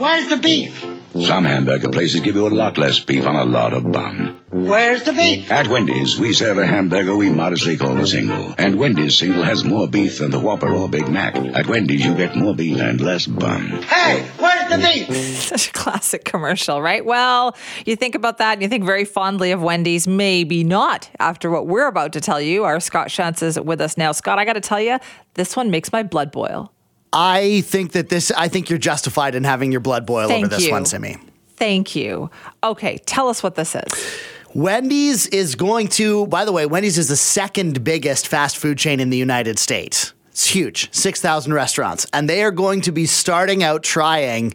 where's the beef? Some hamburger places give you a lot less beef on a lot of bun. Where's the beef? At Wendy's, we serve a hamburger we modestly call a single. And Wendy's single has more beef than the Whopper or Big Mac. At Wendy's, you get more beef and less bun. Hey, where's the beef? Such a classic commercial, right? Well, you think about that and you think very fondly of Wendy's. Maybe not after what we're about to tell you. Our Scott Shantz is with us now. Scott, I got to tell you, this one makes my blood boil. I think that this, I think you're justified in having your blood boil Thank over this you. one, Simi. Thank you. Okay, tell us what this is. Wendy's is going to, by the way, Wendy's is the second biggest fast food chain in the United States. It's huge, 6,000 restaurants. And they are going to be starting out trying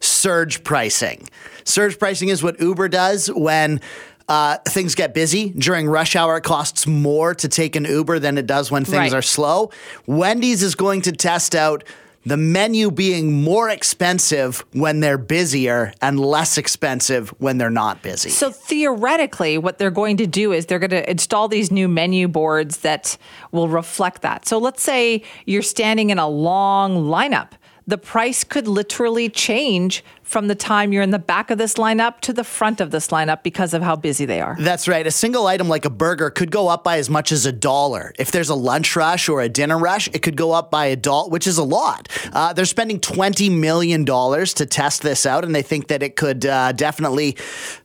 surge pricing. Surge pricing is what Uber does when uh, things get busy. During rush hour, it costs more to take an Uber than it does when things Right. are slow. Wendy's is going to test out the menu being more expensive when they're busier and less expensive when they're not busy. So theoretically, what they're going to do is they're going to install these new menu boards that will reflect that. So let's say you're standing in a long lineup. The price could literally change from the time you're in the back of this lineup to the front of this lineup because of how busy they are. That's right. A single item like a burger could go up by as much as a dollar. If there's a lunch rush or a dinner rush, it could go up by a dollar, which is a lot. Uh, they're spending $20 million to test this out, and they think that it could uh, definitely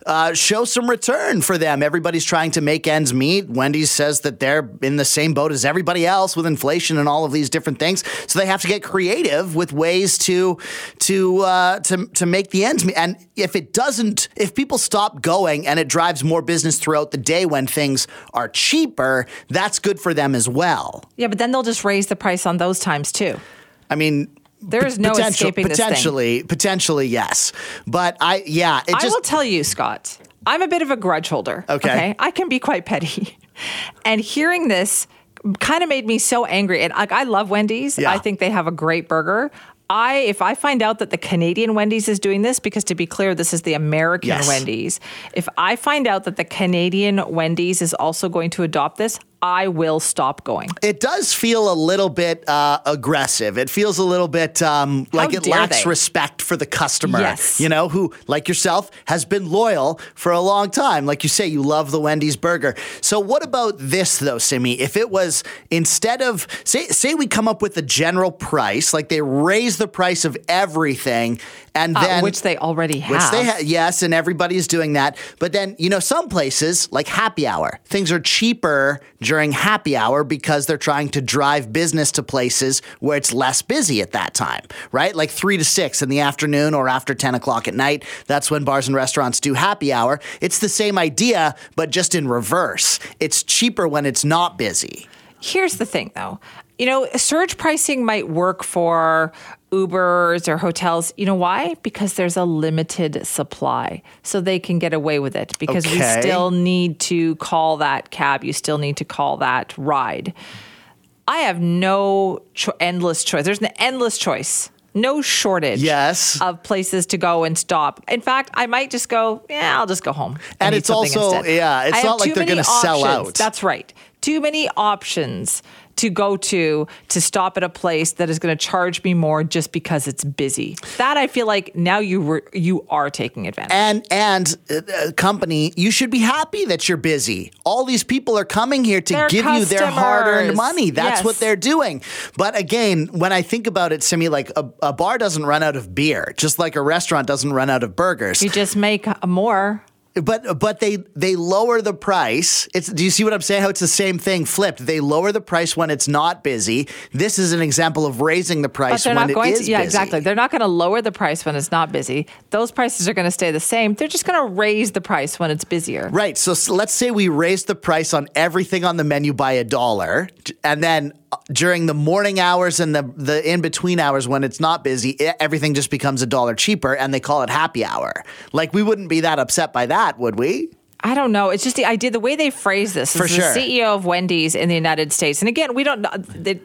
uh, show some return for them. Everybody's trying to make ends meet. Wendy's says that they're in the same boat as everybody else with inflation and all of these different things. So they have to get creative with ways to to uh, to to make the ends meet. And if it doesn't, if people stop going and it drives more business throughout the day when things are cheaper, that's good for them as well. Yeah, but then they'll just raise the price on those times too. I mean. There is no potential- escaping this thing. potentially, potentially, yes. But I, yeah, it I just will tell you, Scott, I'm a bit of a grudge holder. Okay. I can be quite petty. And hearing this kind of made me so angry. And like, I love Wendy's. Yeah. I think they have a great burger. I if I find out that the Canadian Wendy's is doing this, because to be clear, this is the American Yes. Wendy's. If I find out that the Canadian Wendy's is also going to adopt this, I will stop going. It does feel a little bit uh, aggressive. It feels a little bit um, like it lacks they? respect for the customer. Yes. You know, who, like yourself, has been loyal for a long time. Like you say, you love the Wendy's burger. So, what about this, though, Simi? If it was instead of, say, say we come up with a general price, like they raise the price of everything, and Uh, then. which they already have. Which they ha- yes, and everybody's doing that. But then, you know, some places like happy hour, things are cheaper during happy hour because they're trying to drive business to places where it's less busy at that time, right? Like three to six in the afternoon or after 10 o'clock at night. That's when bars and restaurants do happy hour. It's the same idea, but just in reverse. It's cheaper when it's not busy. Here's the thing though. You know, surge pricing might work for Ubers or hotels. You know why? Because there's a limited supply. So they can get away with it because we still need to call that cab. You still need to call that ride. I have no cho- endless choice. There's an endless choice. No shortage Yes. of places to go and stop. In fact, I might just go, yeah, I'll just go home. And eat it's also- instead. yeah, it's I not like they're gonna sell out. That's right. Too many options to go to to stop at a place that is going to charge me more just because it's busy. That I feel like now you re- you are taking advantage. And and uh, uh, company, you should be happy that you're busy. All these people are coming here to give you their hard-earned money. That's Yes. what they're doing. But again, when I think about it, Simi, like a, a bar doesn't run out of beer, just like a restaurant doesn't run out of burgers. you just make more. But but they they lower the price. It's do you see what I'm saying? How it's the same thing flipped. They lower the price when it's not busy. This is an example of raising the price they're when not it going is to. Yeah, busy. exactly. They're not going to lower the price when it's not busy. Those prices are going to stay the same. They're just going to raise the price when it's busier. Right. So s- let's say we raise the price on everything on the menu by a dollar, and then during the morning hours and the the in between hours when it's not busy, e- everything just becomes a dollar cheaper, and they call it happy hour. Like we wouldn't be that upset by that, would we? I don't know. It's just the idea, the way they phrase this. For is sure. The CEO of Wendy's in the United States, and again, we don't.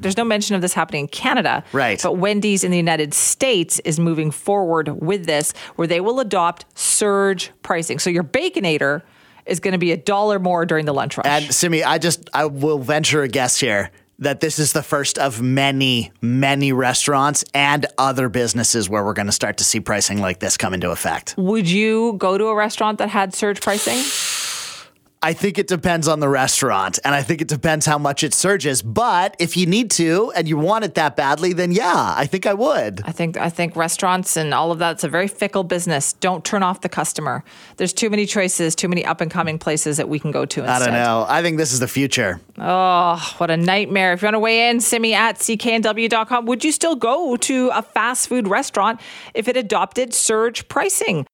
There's no mention of this happening in Canada, Right. But Wendy's in the United States is moving forward with this, where they will adopt surge pricing. So your Baconator is going to be a dollar more during the lunch rush. And Simi, I just I will venture a guess here. That this is the first of many, many restaurants and other businesses where we're going to start to see pricing like this come into effect. Would you go to a restaurant that had surge pricing? I think it depends on the restaurant and I think it depends how much it surges. But if you need to and you want it that badly, then yeah, I think I would. I think I think restaurants and all of that's a very fickle business. Don't turn off the customer. There's too many choices, too many up and coming places that we can go to instead. I don't know. I think this is the future. Oh, what a nightmare. If you want to weigh in, me at cknw.com. Would you still go to a fast food restaurant if it adopted surge pricing?